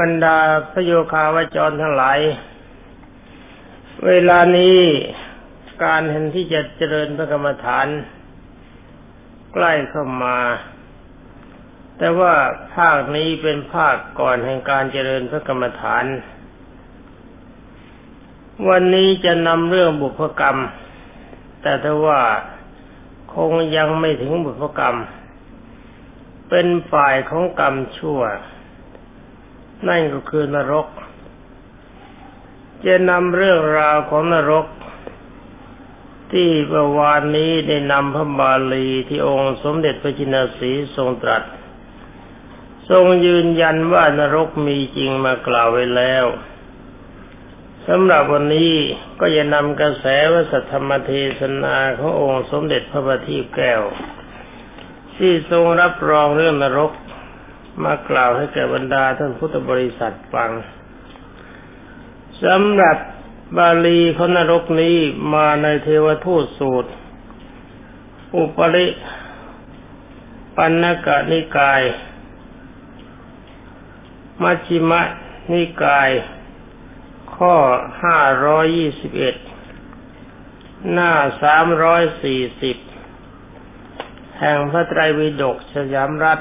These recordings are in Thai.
บรรดาพระโยคาวจรทั้งหลาย เวลานี้การเห็นที่จะเจริญพระกรรมฐาน ใกล้เข้ามา แต่ว่าภาคนี้เป็นภาคก่อนแห่งการเจริญพระกรรมฐาน วันนี้จะนำเรื่องบุพกรรม แต่ถ้าว่าคงยังไม่ถึงบุพกรรม เป็นฝ่ายของกรรมชั่ว นั่นก็คือนรก จะนำเรื่องราวของนรก ที่เมื่อวานนี้ได้นำพระบาลีที่องค์สมเด็จพระจินสีทรงตรัส ทรงยืนยันว่านรกมีจริงมากล่าวไว้แล้วสำหรับวันนี้ก็จะนำกระแสวสัทธรรมเทศนาขององค์สมเด็จพระบัณฑิตแก้ว ที่ทรงรับรองเรื่องนรก มากล่าวให้แก่บรรดาท่านพุทธบริษัทฟังสำหรับบาลีของนรกนี้มาในเทวทูตสูตร อุปริปันนกะนิกาย มัชิมะนิกาย ข้อห้าร้อยยี่สิบเอ็ดหน้าสามร้อยสี่สิบแห่งพระไตรปิฎกสยามรัฐ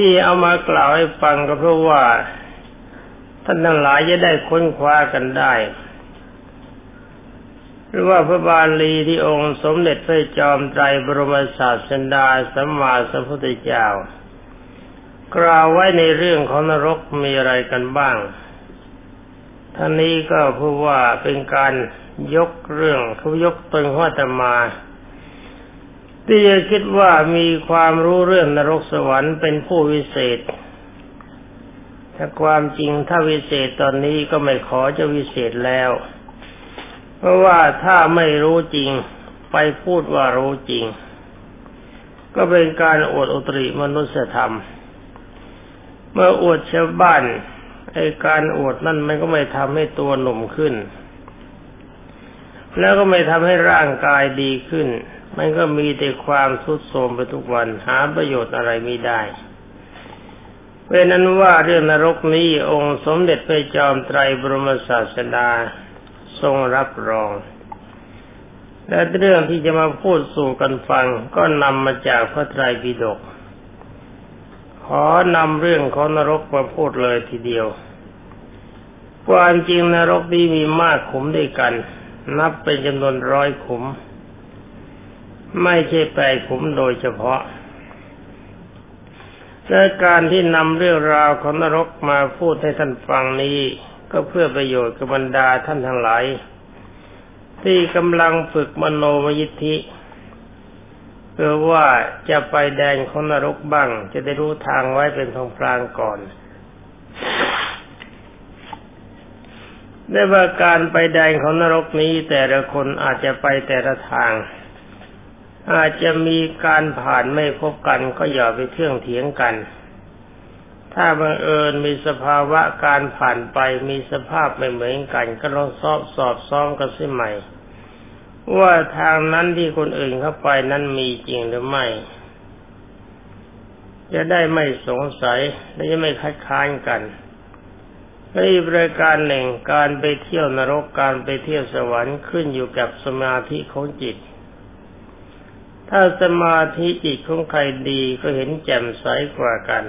ที่เอามากล่าวให้ฟังก็เพราะว่า ท่านทั้งหลายจะได้ค้นคว้ากันได้หรือว่าพระบาลีที่องค์สมเด็จพระจอมไตรบรมศาสดาสัมมาสัมพุทธเจ้า กล่าวไว้ในเรื่องของนรกมีอะไรกันบ้างท่านนี้ก็พูดว่าเป็นการยกเรื่องเขายกตนหัวตมา ที่จะคิดว่ามีความรู้เรื่องนรกสวรรค์เป็นผู้วิเศษ ถ้าความจริงถ้าวิเศษตอนนี้ก็ไม่ขอจะวิเศษแล้ว เพราะว่าถ้าไม่รู้จริงไปพูดว่ารู้จริง ก็เป็นการอวดอุตริมนุสธรรม เมื่ออวดชาวบ้านไอการอวดนั่นมันก็ไม่ทำให้ตัวหนุ่มขึ้น แล้วก็ไม่ทำให้ร่างกายดีขึ้น มันก็มีแต่ความทุดโทรมไปทุกวัน หาประโยชน์อะไรไม่ได้เป็นนั้นว่าเรื่องนรกนี้องค์สมเด็จพระจอมไตรบรมศาสดาทรงรับรอง และเรื่องที่จะมาพูดสู่กันฟัง ก็นำมาจากพระไตรปิฎกขอนำเรื่องของนรกมาพูดเลยทีเดียวความจริงนรกนี้มีมากขุมด้วยกัน นับเป็นจำนวนร้อยขุม ไม่ใช่แปดขุมโดยเฉพาะและการที่นำเรื่องราวของนรกมาพูดให้ท่านฟังนี้ ก็เพื่อประโยชน์กับบรรดาท่านทั้งหลาย ที่กำลังฝึกมโนมยิทธิเพื่อว่าจะไปแดนของนรกบ้าง จะได้รู้ทางไว้เป็นทองพลางก่อน ได้ว่าการไปแดนของนรกนี้แต่ละคนอาจจะไปแต่ละทาง อาจจะมีการผ่านไม่พบกันก็อย่าไปเที่ยงเถียงกัน ถ้าบังเอิญมีสภาวะการผ่านไปมีสภาพไม่เหมือนกัน ก็ลองสอบสอบซ้อมกันสิใหม่ ว่าทางนั้นที่คนอื่นเข้าไปนั้นมีจริงหรือไม่ จะได้ไม่สงสัยและจะไม่คัดค้านกัน นี่ประการหนึ่งการไปเที่ยวนรกการไปเที่ยวสวรรค์ขึ้นอยู่กับสมาธิของจิต ถ้าสมาธิจิตของใครดีก็เห็นแจ่มใสกว่ากัน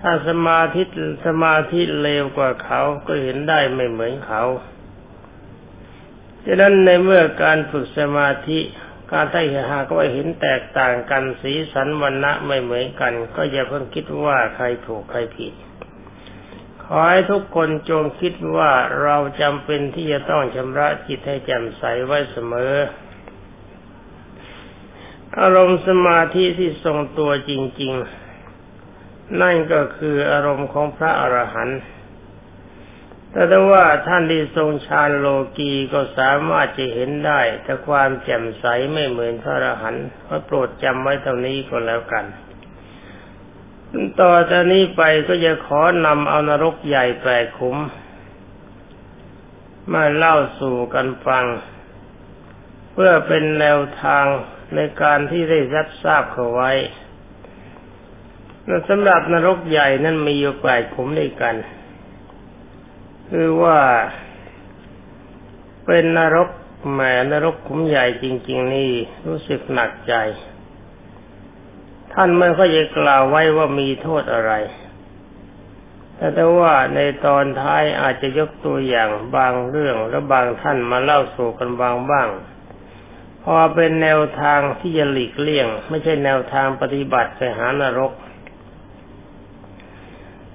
ถ้าสมาธิสมาธิเลวกว่าเขาก็เห็นได้ไม่เหมือนเขาฉะนั้นในเมื่อการฝึกสมาธิการได้หากว่าเห็นแตกต่างกันสีสันวันณะไม่เหมือนกัน ก็อย่าเพิ่งคิดว่าใครถูกใครผิด ขอให้ทุกคนจงคิดว่าเราจำเป็นที่จะต้องชำระจิตให้แจ่มใสไว้เสมอ อารมณ์สมาธิที่ทรงตัวจริง ๆ นั่นก็คืออารมณ์ของพระอรหันต์แต่ถ้าว่าท่านที่ทรงฌานโลกีก็สามารถจะเห็นได้ แต่ความแจ่มใสไม่เหมือนพระอรหันต์ก็โปรดจำไว้ตรงนี้ก็แล้วกัน ต่อจากนี้ไปก็จะขอนำเอานรกใหญ่แปดขุม มาเล่าสู่กันฟัง เพื่อเป็นแนวทางในการที่ได้รับทราบเขาไว้แล้วสำหรับนรกใหญ่นั้นมีอยู่แปดขุมด้วยกัน คือว่าเป็นนรกแหมนรกขุมใหญ่จริง ๆ นี่รู้สึกหนักใจ ท่านไม่ค่อยจะกล่าวไว้ว่ามีโทษอะไร แต่แต่ว่าในตอนท้ายอาจจะยกตัวอย่างบางเรื่องและบางท่านมาเล่าสู่กันบางบ้าง พอเป็นแนวทางที่จะหลีกเลี่ยง ไม่ใช่แนวทางปฏิบัติไปหานรก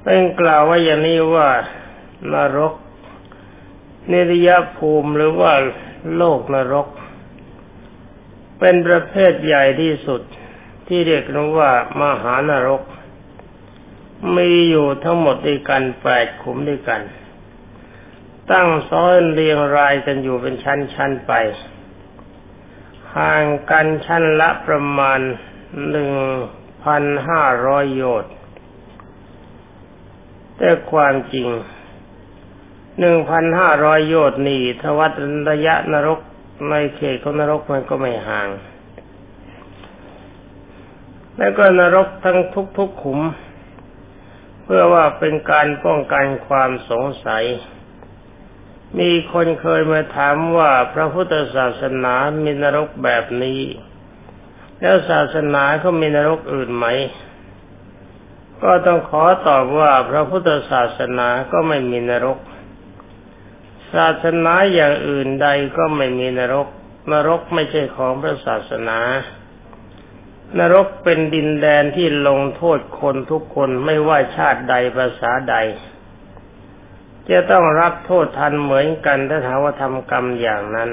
เป็นกล่าวว่าอย่างนี้ว่านรกนิรยภูมิหรือว่าโลกนรก เป็นประเภทใหญ่ที่สุด ที่เรียกว่ามหานรก มีอยู่ทั้งหมดด้วยกันแปดขุมด้วยกัน ตั้งซ้อนเรียงรายกันอยู่เป็นชั้นๆไปห่างกันชั้นละประมาณหนึ่งพันห้าร้อยโยชน์แต่ความจริงหนึ่งพันห้าร้อยโยชน์นี่ทวัดระยะนรกในเขตของนรกมันก็ไม่ห่าง แล้วก็นรกทั้งทุกๆขุม เพื่อว่าเป็นการป้องกันความสงสัย มีคนเคยมาถามว่าพระพุทธศาสนามีนรกแบบนี้ แล้วศาสนาเขามีนรกอื่นไหม ก็ต้องขอตอบว่าพระพุทธศาสนาก็ไม่มีนรก ศาสนาอย่างอื่นใดก็ไม่มีนรก นรกไม่ใช่ของพระศาสนา นรกเป็นดินแดนที่ลงโทษคนทุกคนไม่ว่าชาติใดภาษาใด จะต้องรับโทษทันเหมือนกันถ้าถาว่าทำกรรมอย่างนั้น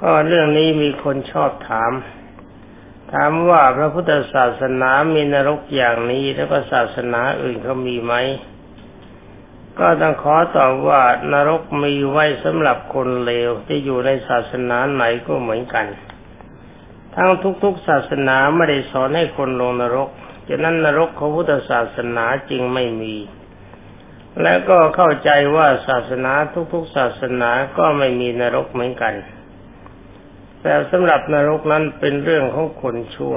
ก็เรื่องนี้มีคนชอบถาม ถามว่าพระพุทธศาสนามีนรกอย่างนี้แล้วก็ศาสนาอื่นเขามีไหม ก็ต้องขอตอบว่านรกมีไว้สำหรับคนเลวจะอยู่ในศาสนาไหนก็เหมือนกัน ทั้งทุกๆศาสนาไม่ได้สอนให้คนลงนรกฉะนั้นนรกของพุทธศาสนาจึงไม่มี และก็เข้าใจว่าศาสนาทุกๆศาสนาก็ไม่มีนรกเหมือนกัน แต่สำหรับนรกนั้นเป็นเรื่องของคนชั่ว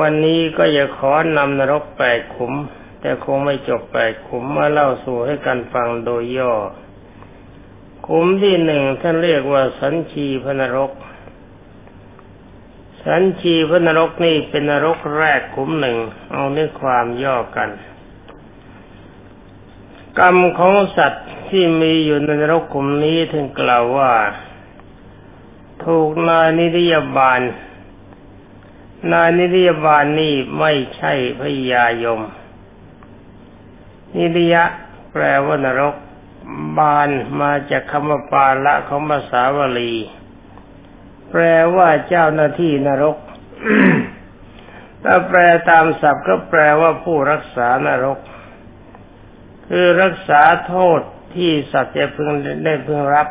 วันนี้ก็จะขอนำนรกแปดขุม แต่คงไม่จบแปดขุมมาเล่าสู่ให้กันฟังโดยย่อ ขุมที่หนึ่งท่านเรียกว่าสัญชีพนรก สัญชีพนรกนี่เป็นนรกแรกขุมหนึ่ง เอาเนื้อความย่อกัน กรรมของสัตว์ที่มีอยู่ในนรกขุมนี้ถึงกล่าวว่า ถูกนายนิติยบาล นายนิติยบาลนี่ไม่ใช่พยายม นิริยะแปลว่านรก บานมาจากคำว่าปาละของภาษาวลี แปลว่าเจ้าหน้าที่นรก ถ้าแปลตามศัพท์ก็แปลว่าผู้รักษานรก คือรักษาโทษที่สัตว์จะพึงได้พึงรับ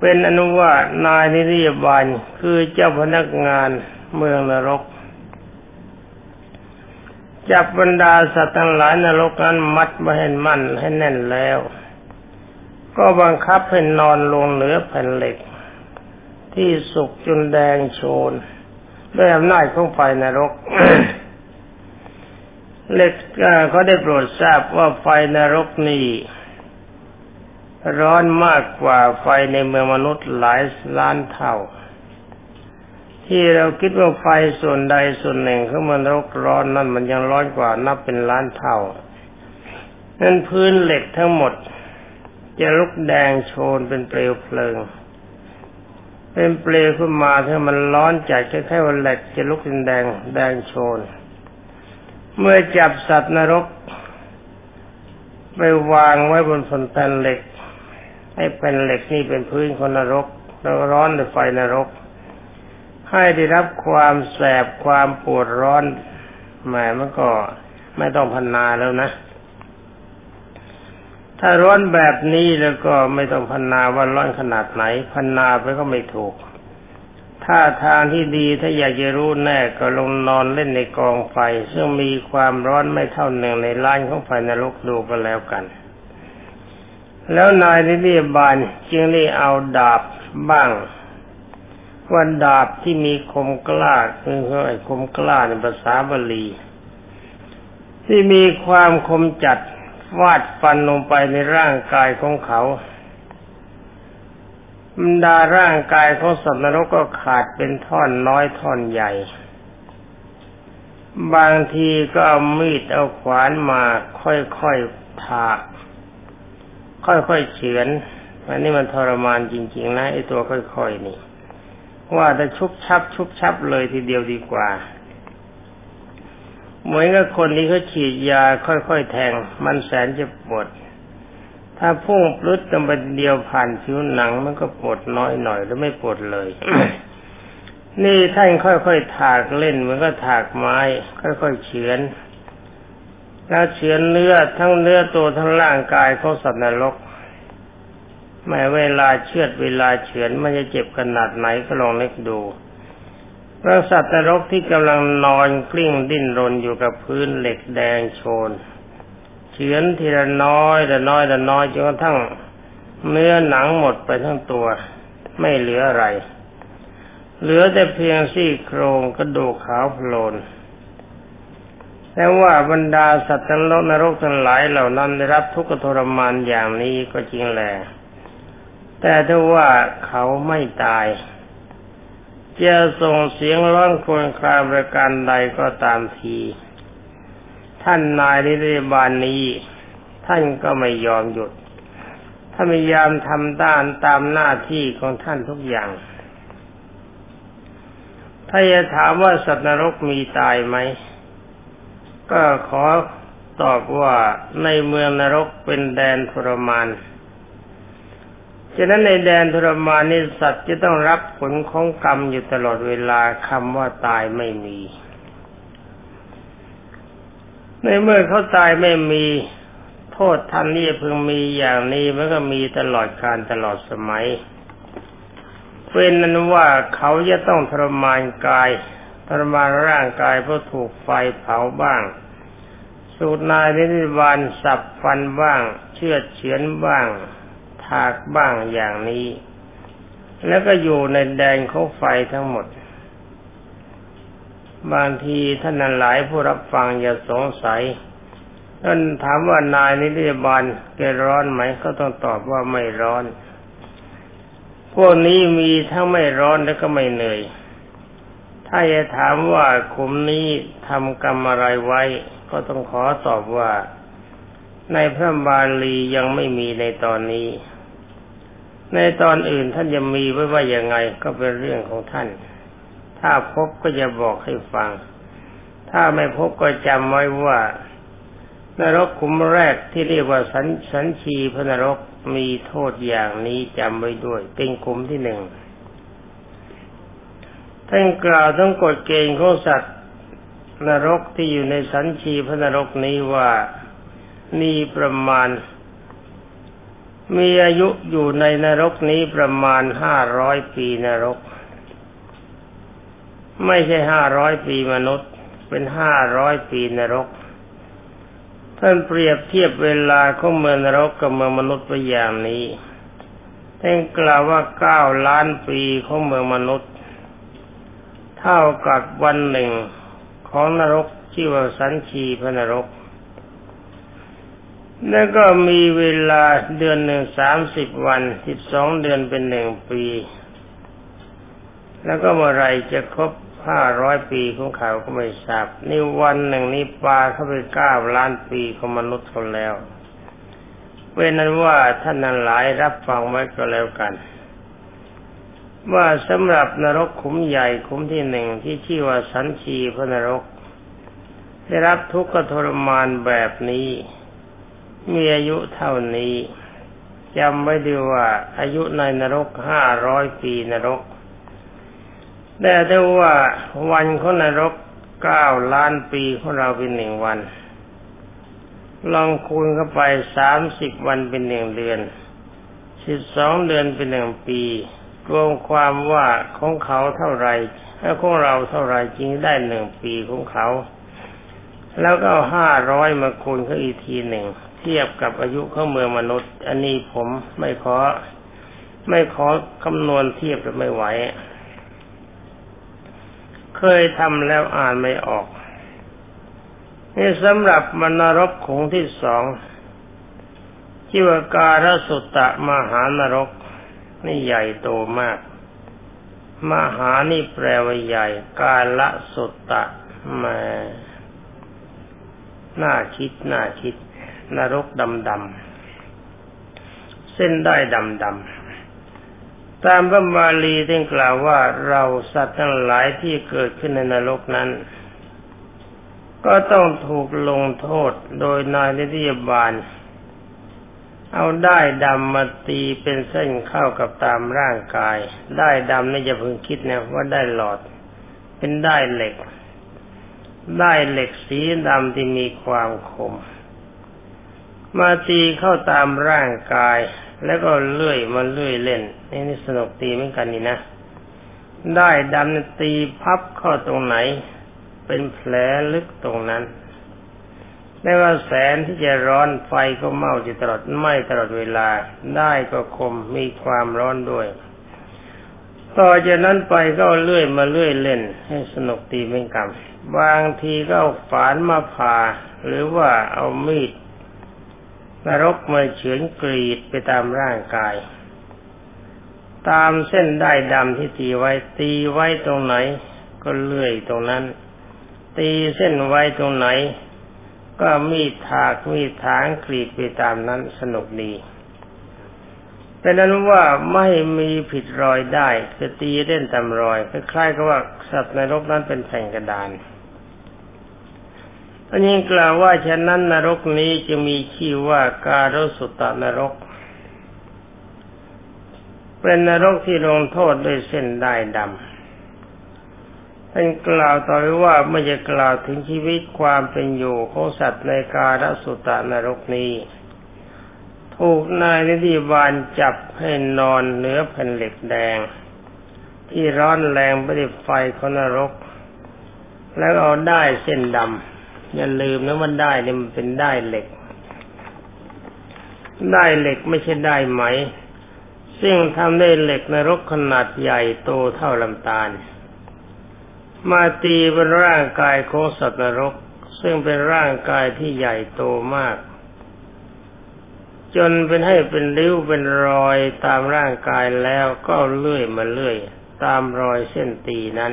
เป็นอนุว่านายนิริยบาลคือเจ้าพนักงานเมืองนรกจับบรรดาสัตว์ทั้งหลายนรกนั้นมัดมาให้มั่นให้แน่นแล้ว ก็บังคับให้นอนลงเหนือแผ่นเหล็ก ที่สุกจนแดงโชนด้วยอำนาจของไฟนรกเหล็กเขาได้โปรดทราบว่าไฟนรกนี่ร้อนมากกว่าไฟในเมืองมนุษย์หลายล้านเท่า ที่เราคิดว่าไฟส่วนใดส่วนหนึ่งของมันรกร้อนนั่นมันยังร้อนกว่านับเป็นล้านเท่านั้นพื้นเหล็กทั้งหมด จะลุกแดงโชนเป็นเปลวเพลิง เป็นเปลวขึ้นมาถ้ามันร้อนจัดคล้ายๆว่าเหล็กจะลุกเป็นแดงแดงโชน เมื่อจับสัตว์นรก ไปวางไว้บนฝนแผ่นเหล็ก ให้เป็นเหล็กนี่เป็นพื้นของนรก แล้วร้อนด้วยไฟนรก ให้ได้รับความแสบความปวดร้อนหมายมันก็ไม่ต้องพันนาแล้วนะ ถ้าร้อนแบบนี้แล้วก็ไม่ต้องพันนาว่าร้อนขนาดไหน พันนาไปก็ไม่ถูก ถ้าทางที่ดีถ้าอยากจะรู้แน่ก็ลงนอนเล่นในกองไฟ ซึ่งมีความร้อนไม่เท่าหนึ่งในล้านของไฟนรกดูก็แล้วกัน แล้วนายนิริบาลจึงได้เอาดาบบ้างวันดาบที่มีคมกล้าคือไอ้คมกล้าในภาษาบาลี ที่มีความคมจัด วาดฟันลงไปในร่างกายของเขาบรรดาร่างกายของสัตว์นรกก็ขาดเป็นท่อนน้อยท่อนใหญ่ บางทีก็เอามีดเอาขวานมาค่อยๆถากค่อยๆเฉือนอันนี้มันทรมานจริง ๆ นะไอ้ตัวค่อยๆนี่ ว่าจะชุบชับชุบชับเลยทีเดียวดีกว่า เหมือนกับคนนี้เขาฉีดยาค่อยๆแทง มันแสนจะปวด ถ้าพุ่งพลุดลงไปเดียวผ่านผิวหนัง มันก็ปวดน้อยหน่อยหรือไม่ปวดเลย นี่ท่านค่อยๆถากเล่นเหมือนก็ถากไม้ ค่อยๆเฉือนแล้วเฉือนเนื้อทั้งเนื้อตัวทั้งร่างกายของสัตว์นรกแม้เวลาเชือดเวลาเฉือนมันจะเจ็บขนาดไหนก็ลองเล็กดู พระสัตว์นรกที่กำลังนอนกลิ้งดิ้นรนอยู่กับพื้นเหล็กแดงโชนเฉือนทีละน้อยละน้อยละน้อยจนกระทั่งเนื้อหนังหมดไปทั้งตัว ไม่เหลืออะไร เหลือแต่เพียงซี่โครงกระดูกขาวโพลนแต่ว่าบรรดาสัตว์ทั้งโลกนรกทั้งหลายเหล่านั้นได้รับทุกข์ทรมานอย่างนี้ก็จริงแหละแต่ถ้าว่าเขาไม่ตาย จะส่งเสียงร้องครวญครางประการใดก็ตามที ท่านนายนิรบาลนี้ ท่านก็ไม่ยอมหยุดถ้าพยายามทำด้านตามหน้าที่ของท่านทุกอย่าง ถ้าจะถามว่าสัตว์นรกมีตายไหม ก็ขอตอบว่าในเมืองนรกเป็นแดนทรมาน ฉะนั้นในแดนทรมานนี้สัตว์จะต้องรับผลของกรรมอยู่ตลอดเวลาคำว่าตายไม่มี ในเมื่อเขาตายไม่มี โทษท่านนี่เพิ่งมีอย่างนี้มันก็มีตลอดการตลอดสมัยเป็นนั้นว่าเขาจะต้องทรมานกายทรมานร่างกายเพราะถูกไฟเผาบ้าง สูตรนายนิบาลสับฟันบ้าง เชือดเฉือนบ้าง ถากบ้างอย่างนี้ แล้วก็อยู่ในแดนของไฟทั้งหมด บางทีท่านหลายผู้รับฟังอย่าสงสัยท่านถามว่านายนิรบาลแกร้อนไหมก็ต้องตอบว่าไม่ร้อน พวกนี้มีทั้งไม่ร้อนและก็ไม่เหนื่อย ถ้าจะถามว่าคุมนี้ทำกรรมอะไรไว้ ก็ต้องขอตอบว่า ในพระบาลียังไม่มีในตอนนี้ ในตอนอื่นท่านจะมีไว้ว่าอย่างไงก็เป็นเรื่องของท่าน ถ้าพบก็จะบอกให้ฟัง ถ้าไม่พบก็จำไว้ว่านรกขุมแรกที่เรียกว่าสันสันชีพนรกมีโทษอย่างนี้จำไว้ด้วย เป็นขุมที่หนึ่งท่านกล่าวต้องกฎเกณฑ์ของสัตว์นรกที่อยู่ในสันชีพนรกนี้ว่ามีประมาณ มีอายุอยู่ในนรกนี้ประมาณห้าร้อยปีนรก ไม่ใช่ห้าร้อยปีมนุษย์ เป็นห้าร้อยปีนรก ท่านเปรียบเทียบเวลาของเมืองนรกกับเมืองมนุษย์ไปอย่างนี้ท่านกล่าวว่าเก้าล้านปีของเมืองมนุษย์ เท่ากับวันหนึ่งของนรกที่ว่าสันชีพนรก แล้วก็มีเวลาเดือนหนึ่งสามสิบวันสิบสองเดือนเป็นหนึ่งปี แล้วก็เมื่อไรจะครบห้าร้อยปีของเขาก็ไม่ทราบนี่วันหนึ่งนี้ปลาเข้าไปเก้าล้านปีของมนุษย์คนแล้วเป็นนั้นว่าท่านนั้นหลายรับฟังไว้ก็แล้วกัน ว่าสำหรับนรกขุมใหญ่ขุมที่หนึ่งที่ชื่อว่าสันชีพระนรก ได้รับทุกข์ทรมานแบบนี้ มีอายุเท่านี้จำไว้ดีว่า อายุในนรกห้าร้อยปีนรก แต่ถ้ว่าวันของนรกเก้าล้านปีของเราเป็นหนึ่งวัน ลองคูณเข้าไปสามสิบวันเป็นหนึ่งเดือนสิบสองเดือนเป็นหนึ่งปี รวมความว่าของเขาเท่าไรและของเราเท่าไรจริงได้หนึ่งปีของเขา แล้วก็ห้าร้อยมาคูณเขาอีกทีหนึ่ง เทียบกับอายุของเมืองมนุษย์ อันนี้ผมไม่ขอ ไม่ขอคำนวณเทียบหรือไม่ไหว เคยทำแล้วอ่านไม่ออก นี่สำหรับมนรกขงที่สองที่ว่าการสุตตะมหานรก นี่ใหญ่โตมาก มหานี่แปลว่าใหญ่ กาละสุตตะมาน่าคิดน่าคิด นรกดำดำเส้นได้ดำดำตามพระบาลีท่กล่าวว่าเราสัตว์ทั้งหลายที่เกิดขึ้นในนรกนั้น ก็ต้องถูกลงโทษโดยนายนิติบาล เอาได้ดำมาตีเป็นเส้นเข้ากับตามร่างกาย ได้ดำนี่จะพึงคิดนะว่าได้หลอด เป็นได้เหล็ก ได้เหล็กสีดำที่มีความคม มาตีเข้าตามร่างกาย แล้วก็เลื่อยมาเลื่อยเล่นนี่นี่สนุกตีเหมือนกันนี่นะ ได้ดำตีพับเข้าตรงไหน เป็นแผลลึกตรงนั้นไม่ว่าแสนที่จะร้อนไฟก็เมาอยู่ตลอดไหม้ตลอดเวลา ได้ก็คมมีความร้อนด้วย ต่อจากนั้นไปก็เลื่อยมาเลื่อยเล่น ให้สนุกตีเหมือนกันบางทีก็เอาฝานมาผ่าหรือว่าเอามีด นรกมาเฉือนกรีดไปตามร่างกาย ตามเส้นได้ดำที่ตีไว้ตีไว้ตรงไหน ก็เลื่อยตรงนั้น ตีเส้นไว้ตรงไหน ก็มีถากมีถางกรีดไปตามนั้นสนุกดีแต่นั้นว่าไม่มีผิดรอยได้คือตีเล่นตามรอยคล้ายๆกับว่าสัตว์ในรกนั้นเป็นแผ่นกระดาน อันนี้กล่าวว่าฉะนั้นนรกนี้จะมีชื่อว่าการสุตตนรก เป็นนรกที่ลงโทษด้วยเส้นได้ดำท่านกล่าวต่อไปว่าไม่จะกล่าวถึงชีวิตความเป็นอยู่ของสัตว์ในการสุตตนรกนี้ ถูกนายนิติบาลจับให้นอนเหนือแผ่นเหล็กแดง ที่ร้อนแรงไปด้วยไฟของนรก แล้วเอาได้เส้นดำ อย่าลืมนะมันได้เนี่ยมันเป็นได้เหล็ก ได้เหล็กไม่ใช่ได้ไหม ซึ่งทำได้เหล็กในรกขนาดใหญ่โตเท่าลำตาล มาตีบนร่างกายของสัตว์นรก ซึ่งเป็นร่างกายที่ใหญ่โตมาก จนเป็นให้เป็นริ้วเป็นรอยตามร่างกายแล้วก็เลื่อยมาเลื่อย ตามรอยเส้นตีนั้น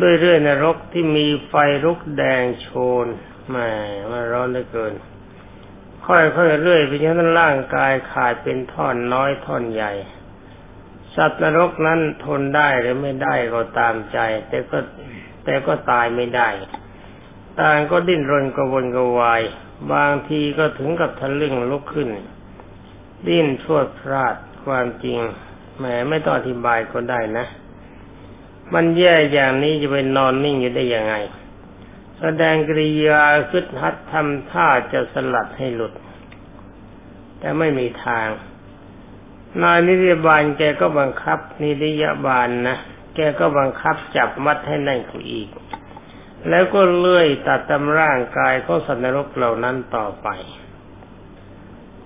ด้วยเรื่อยนรกที่มีไฟลุกแดงโชนแหมมันร้อนเหลือเกิน ค่อยๆเรื่อยไปจนร่างกายขาดเป็นท่อนน้อยท่อนใหญ่ สัตว์นรกนั้นทนได้หรือไม่ได้ก็ตามใจ แต่ก็แต่ก็ตายไม่ได้ ต่างก็ดิ้นรนกระวนกระวาย บางทีก็ถึงกับทะลึ่งลุกขึ้น ดิ้นชั่วพลาดความจริงแหมไม่ต้องอธิบายก็ได้นะ มันแย่อย่างนี้จะไปนอนนิ่งอยู่ได้ยังไง แสดงกริยาคึดฮัดทำท่าจะสลัดให้หลุด แต่ไม่มีทาง นายนิติบาลแกก็บังคับ นิติยบาลนะแกก็บังคับจับมัดให้แน่นเขาอีก แล้วก็เลื่อยตัดตำร่างกายของสัตว์นรกเหล่านั้นต่อไป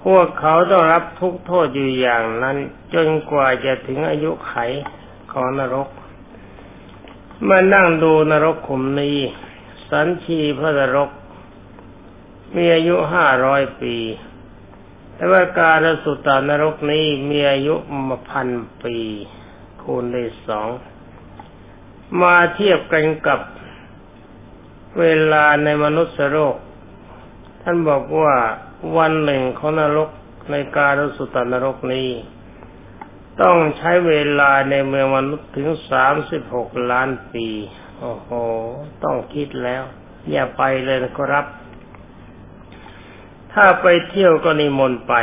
พวกเขาต้องรับทุกโทษอยู่อย่างนั้น จนกว่าจะถึงอายุไขของนรก มานั่งดูนรกขุมนี้ สันชีพระนรก มีอายุห้าร้อยปี แต่ว่าการสุตานรกนี้มีอายุมาพันปี คูณด้สอง มาเทียบกันกับเวลาในมนุษย์โลก ท่านบอกว่าวันหนึ่งของนรกในการสุตานรกนี้ ต้องใช้เวลาในเมืองมนุษย์ถึงสามสิบหกล้านปี โอ้โห ต้องคิดแล้ว อย่าไปเลยนะครับ ถ้าไปเที่ยวก็นิมนต์ไป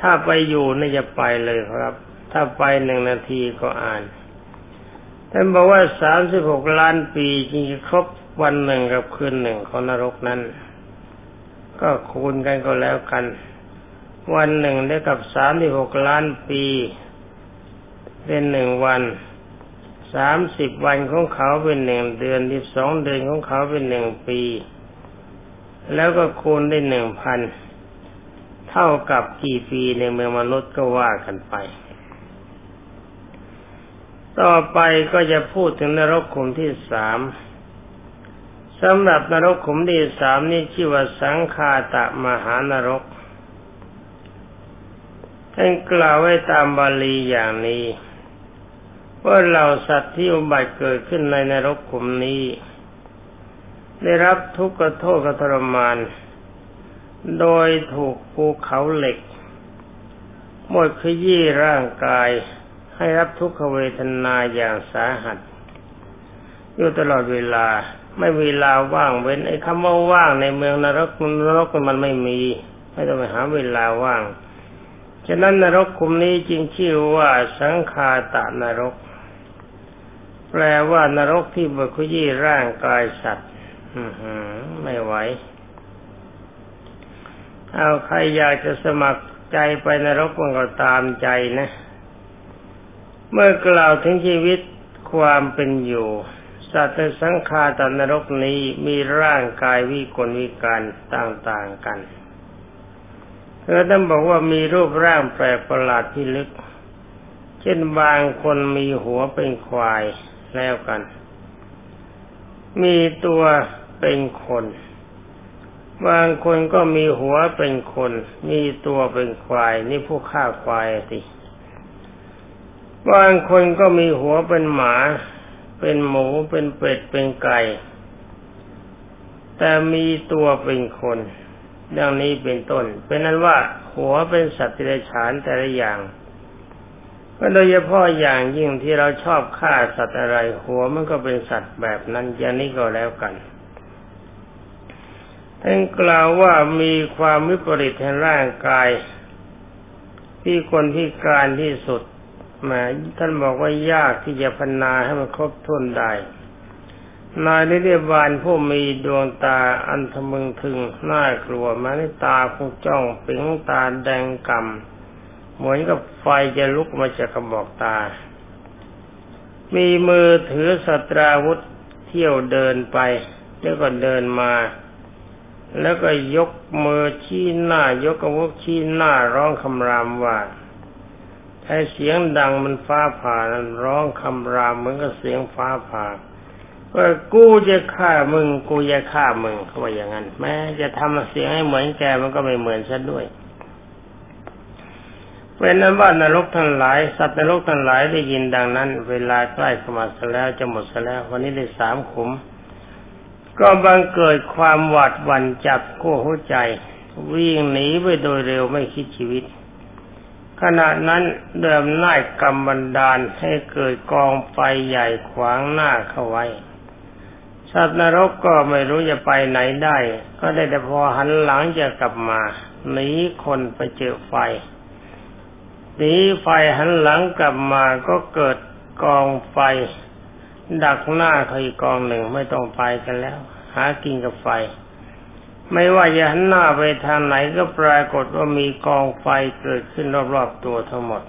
ถ้าไปอยู่นี่จะไปเลยครับ ถ้าไปหนึ่งนาทีก็อ่านท่านบอกว่าสามสิบหกล้านปีจริงครบวันหนึ่งกับคืนหนึ่งของนรกนั้น ก็คูณกันก็แล้วกัน วันหนึ่งได้กับสามที่หกล้านปี เป็นหนึ่งวันสามสิบวันของเขาเป็นหนึ่งเดือนที่สองเดือนของเขาเป็นหนึ่งปี แล้วก็คูณได้หนึ่งพันเท่ากับกี่ปีในเมืองมนุษย์ก็ว่ากันไป ต่อไปก็จะพูดถึงนรกขุมที่สามสำหรับนรกขุมที่สามนี่ชื่อว่าสังคาตะมหานรก ท่านกล่าวไว้ตามบาลีอย่างนี้ ว่าเราสัตว์ที่อุบัติเกิดขึ้นในนรกขุมนี้ ได้รับทุกข์กโทษกทรมาน โดยถูกภูเขาเหล็กหมดขยี้ร่างกายให้รับทุกขเวทนาอย่างสาหัส อยู่ตลอดเวลาไม่มีเวลาว่างเว้นไอ้คำว่าว่างในเมืองนรกนรกมันไม่มี ไม่ต้องไปหาเวลาว่าง ฉะนั้นนรกคุมนี้จึงชื่อว่าสังคาตานรก แปลว่านรกที่บุคยี่ร่างกายสัตว์ไม่ไหว เอาใครอยากจะสมัครใจไปนรกมันก็ตามใจนะ เมื่อกล่าวถึงชีวิตความเป็นอยู่ สัตว์ในสังขารตนรกนี้มีร่างกายวิกลวิการต่างๆกัน เธอต้องบอกว่ามีรูปร่างแปลกประหลาดที่ลึก เช่นบางคนมีหัวเป็นควายแล้วกัน มีตัวเป็นคน บางคนก็มีหัวเป็นคน มีตัวเป็นควาย นี่ผู้ฆ่าควายสิบางคนก็มีหัวเป็นหมา เป็นหมู เป็นเป็ด เป็นไก่ แต่มีตัวเป็นคน ดังนี้เป็นต้น เป็นนั้นว่าหัวเป็นสัตว์ที่ได้ฉานแต่ละอย่างก็โดยเฉพาะอย่างยิ่งที่เราชอบฆ่าสัตว์อะไร หัวมันก็เป็นสัตว์แบบนั้นอย่างนี้ก็แล้วกันท่านกล่าวว่ามีความวิปริตในร่างกาย ที่คนพิการที่สุดมาท่านบอกว่ายากที่จะพันนาให้มันครบถ้วนได้ นายนิเรบาลผู้มีดวงตาอันทะมึงถึงน่ากลัวมาในตาคงจ้องปิงตาแดงกำเหมือนกับไฟจะลุกมาจากกระบอกตา มีมือถือสตราวุธเที่ยวเดินไป แล้วก็เดินมา แล้วก็ยกมือชี้หน้ายกอาวุธชี้หน้าร้องคำรามว่าไอ้เสียงดังมันฟ้าผ่านั้นร้องคำรามเหมือนกับเสียงฟ้าผ่า ว่ากูจะฆ่ามึง กูจะฆ่ามึงเขาว่าอย่างนั้นแม้จะทำเสียงให้เหมือนแกมันก็ไม่เหมือนซะด้วยเป็นนั้นว่านรกทั้งหลาย สัตว์นรกทั้งหลายได้ยินดังนั้น เวลาใกล้เข้ามาซะแล้วจะหมดซะแล้ว วันนี้ได้สามขุม ก็บังเกิดความหวาดหวั่นจับกู้หัวใจ วิ่งหนีไปโดยเร็วไม่คิดชีวิต ขณะนั้นเดิมน่ายกรรมบันดาลให้เกิดกองไฟใหญ่ขวางหน้าเข้าไว้ สัตว์นรกก็ไม่รู้จะไปไหนได้ ก็ได้แต่พอหันหลังจะกลับมาหนีคนไปเจอไฟหนีไฟหันหลังกลับมาก็เกิดกองไฟ ดักหน้าเขาอีกกองหนึ่งไม่ต้องไปกันแล้ว หากินกับไฟ ไม่ว่าจะหันหน้าไปทางไหนก็ปรากฏว่ามีกองไฟเกิดขึ้นรอบๆตัวทั้งหมด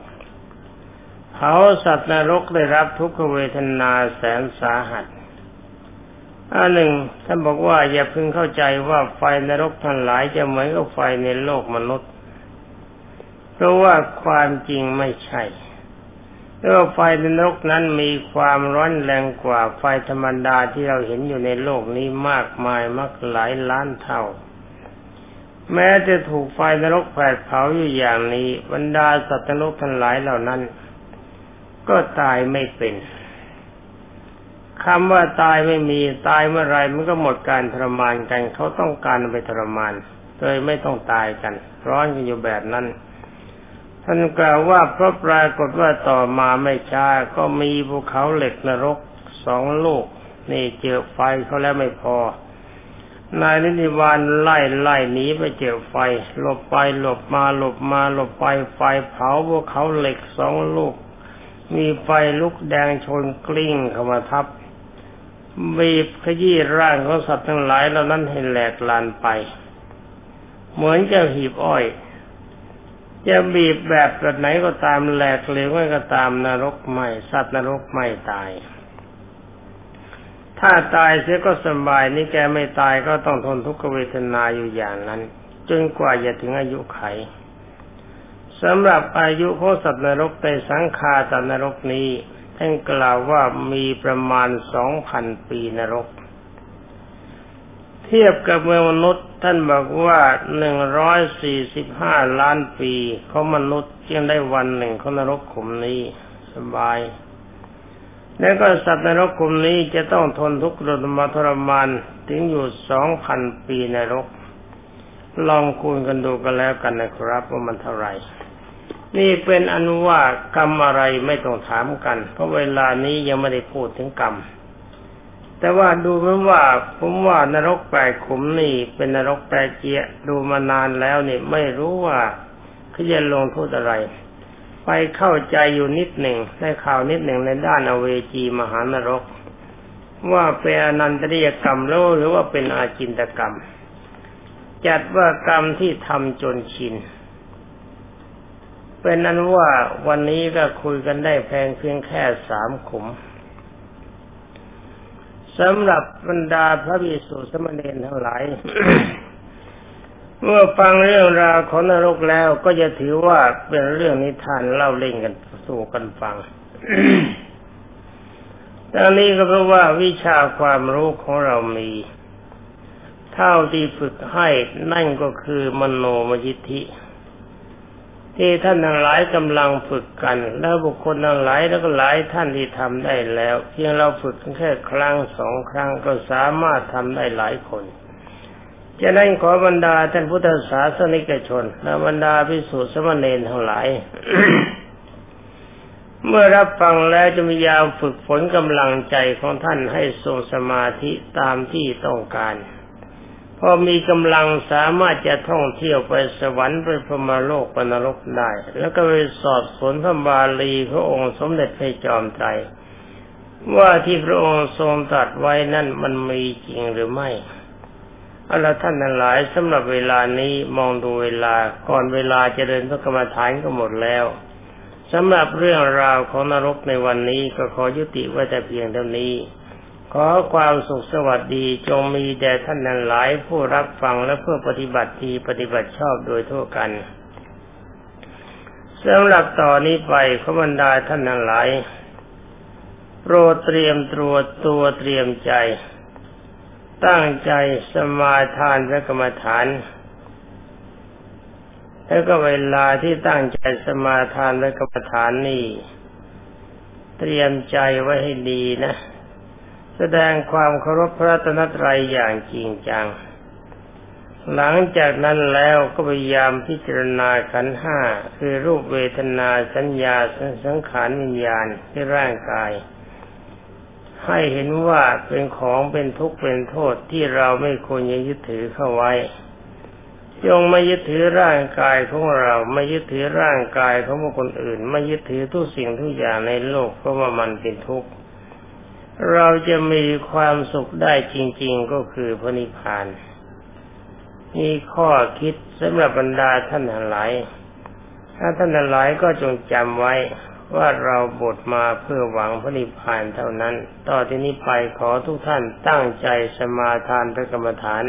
เขาสัตว์นรกได้รับทุกขเวทนาแสนสาหัส อันหนึ่งท่านบอกว่าอย่าพึงเข้าใจว่าไฟนรกทั้งหลายจะเหมือนกับไฟในโลกมนุษย์ เพราะว่าความจริงไม่ใช่เพราะไฟในนรกนั้นมีความร้อนแรงกว่าไฟธรรมดาที่เราเห็นอยู่ในโลกนี้มากมายมากหลายล้านเท่า แม้จะถูกไฟนรกแผดเผาอยู่อย่างนี้ บรรดาสัตว์นรกทั้งหลายเหล่านั้น ก็ตายไม่เป็น คำว่าตายไม่มีตายเมื่อไรมันก็หมดการทรมานกัน เขาต้องการไปทรมานโดยไม่ต้องตายกัน ร้อนกันอยู่แบบนั้น ท่านกล่าวว่าเพราะปรากฏว่าต่อมาไม่ช้าก็มีภูเขาเหล็กนรกสองลูก นี่เจอไฟเขาแล้วไม่พอ นายนิติวานไล่ไล่หนีไปเจอไฟ หลบไปหลบมาหลบมาหลบไปไฟเผาภูเขาเหล็กสองลูก มีไฟลุกแดงชนกลิ้งเข้ามาทับ บีบขยี้ร่างของสัตว์ทั้งหลายเหล่านั้นให้แหลกลานไป เหมือนจะหีบอ้อย จะบีบแบบแบบไหนก็ตามแหลกเหลวก็ตามนรกไม่สัตว์นรกไม่ตาย ถ้าตายเสียก็สบายนี่แกไม่ตายก็ต้องทนทุกขเวทนาอยู่อย่างนั้น จนกว่าจะถึงอายุไขสำหรับอายุของสัตว์นรกในสังขารสัตว์นรกนี้ ท่านกล่าวว่ามีประมาณสองพันปีนรก เทียบกับเมืองมนุษย์ท่านบอกว่าหนึ่งร้อยสี่สิบห้าล้านปีเของมนุษย์ยังได้วันหนึ่งเของนรกขุมนี้สบาย แล้วก็สัตว์นรกขุมนี้จะต้องทนทุกข์ทรมาทรมานถึงอยู่สองพันปีนรก ลองคูณกันดูกันแล้วกันนะครับว่ามันเท่าไหร่ นี่เป็นอนุว่ากรรมอะไรไม่ต้องถามกัน เพราะเวลานี้ยังไม่ได้พูดถึงกรรม แต่ว่าดูเหมือนว่า ผมว่านรกแปลขุมนี่ เป็นนรกแปลเจียดูมานานแล้วนี่ไม่รู้ว่าเขาจะลงโทษอะไร ไปเข้าใจอยู่นิดหนึ่งได้ข่าวนิดหนึ่งในด้านอเวจีมหานรก ว่าเป็นอนันตริยกรรมแล้วหรือว่าเป็นอาจินตกรรม จัดว่ากรรมที่ทำจนชิน เป็นนั้นว่าวันนี้ก็คุยกันได้แพงเพียงแค่สามขุมสำหรับบรรดาพระภิกษุสมณีทั้งหลาย เมื่อฟังเรื่องราวของนรกแล้วก็จะถือว่าเป็นเรื่องนิทานเล่าเล่นกันสู่กันฟังดังนี้ก็เพราะว่าวิชาความรู้ของเรามี เท่าที่ฝึกให้นั่นก็คือมโนมยิทธิ ที่ท่านทั้งหลายกำลังฝึกกัน แล้วบุคคลทั้งหลายแล้วก็หลายท่านที่ทำได้แล้ว เพียงเราฝึกแค่ครั้งสองครั้งก็สามารถทำได้หลายคนจะนั้นขอบรรดาท่านพุทธศาสนิกชนและบรรดาพิสุทธิสมณีทั้งหลาย เมื่อรับฟังแล้วจะมียาวฝึกฝนกำลังใจของท่านให้ทรงสมาธิตามที่ต้องการ พอมีกำลังสามารถจะท่องเที่ยวไปสวรรค์ไปพรมโลกปนรกได้ แล้วก็ไปสอบสวนพระบาลีพระองค์สมเด็จพระจอมไตรว่าที่พระองค์ทรงตรัสไว้นั่นมันมีจริงหรือไม่เอาละท่านทั้งหลายสำหรับเวลานี้มองดูเวลาก่อนเวลาจะเดินพระกรรมฐานก็หมดแล้วสำหรับเรื่องราวของนรกในวันนี้ก็ขอยุติไว้แต่เพียงเท่านี้ ขอความสุขสวัสดีจงมีแด่ท่านนั้นหลายผู้รับฟังและเพื่อปฏิบัติดีปฏิบัติชอบโดยทั่วกันสำหรับต่อนนี้ไปขบรรดาท่านนั้นหลายโปรดเตรียมตัวตัวเตรียมใจ ตั้งใจสมาทานพระกรรมฐาน แล้วก็เวลาที่ตั้งใจสมาทานพระกรรมฐานนี่ เตรียมใจไว้ให้ดีนะ แสดงความเคารพพระตนตรัยอย่างจริงจัง หลังจากนั้นแล้วก็พยายามพิจารณาขันห้าคือรูปเวทนาสัญญาสังขารวิญญาณที่ร่างกาย ให้เห็นว่าเป็นของเป็นทุกข์เป็นโทษที่เราไม่ควรยึดถือเข้าไว้จงไม่ยึดถือร่างกายของเรา ไม่ยึดถือร่างกายของคคลอื่น ไม่ยึดถือทุกสิ่งทุกอย่างในโลกเพราะว่ามันเป็นทุกข์ เราจะมีความสุขได้จริง ๆก็คือพระนิพพานมีข้อคิดสำหรับบรรดาท่านทั้งหลายถ้าท่านทั้งหลายก็จงจำไว้ว่าเราบทมาเพื่อหวังพระนิพพานเท่านั้น ต่อที่นี้ไปขอทุกท่านตั้งใจสมาทานพระกรรมฐาน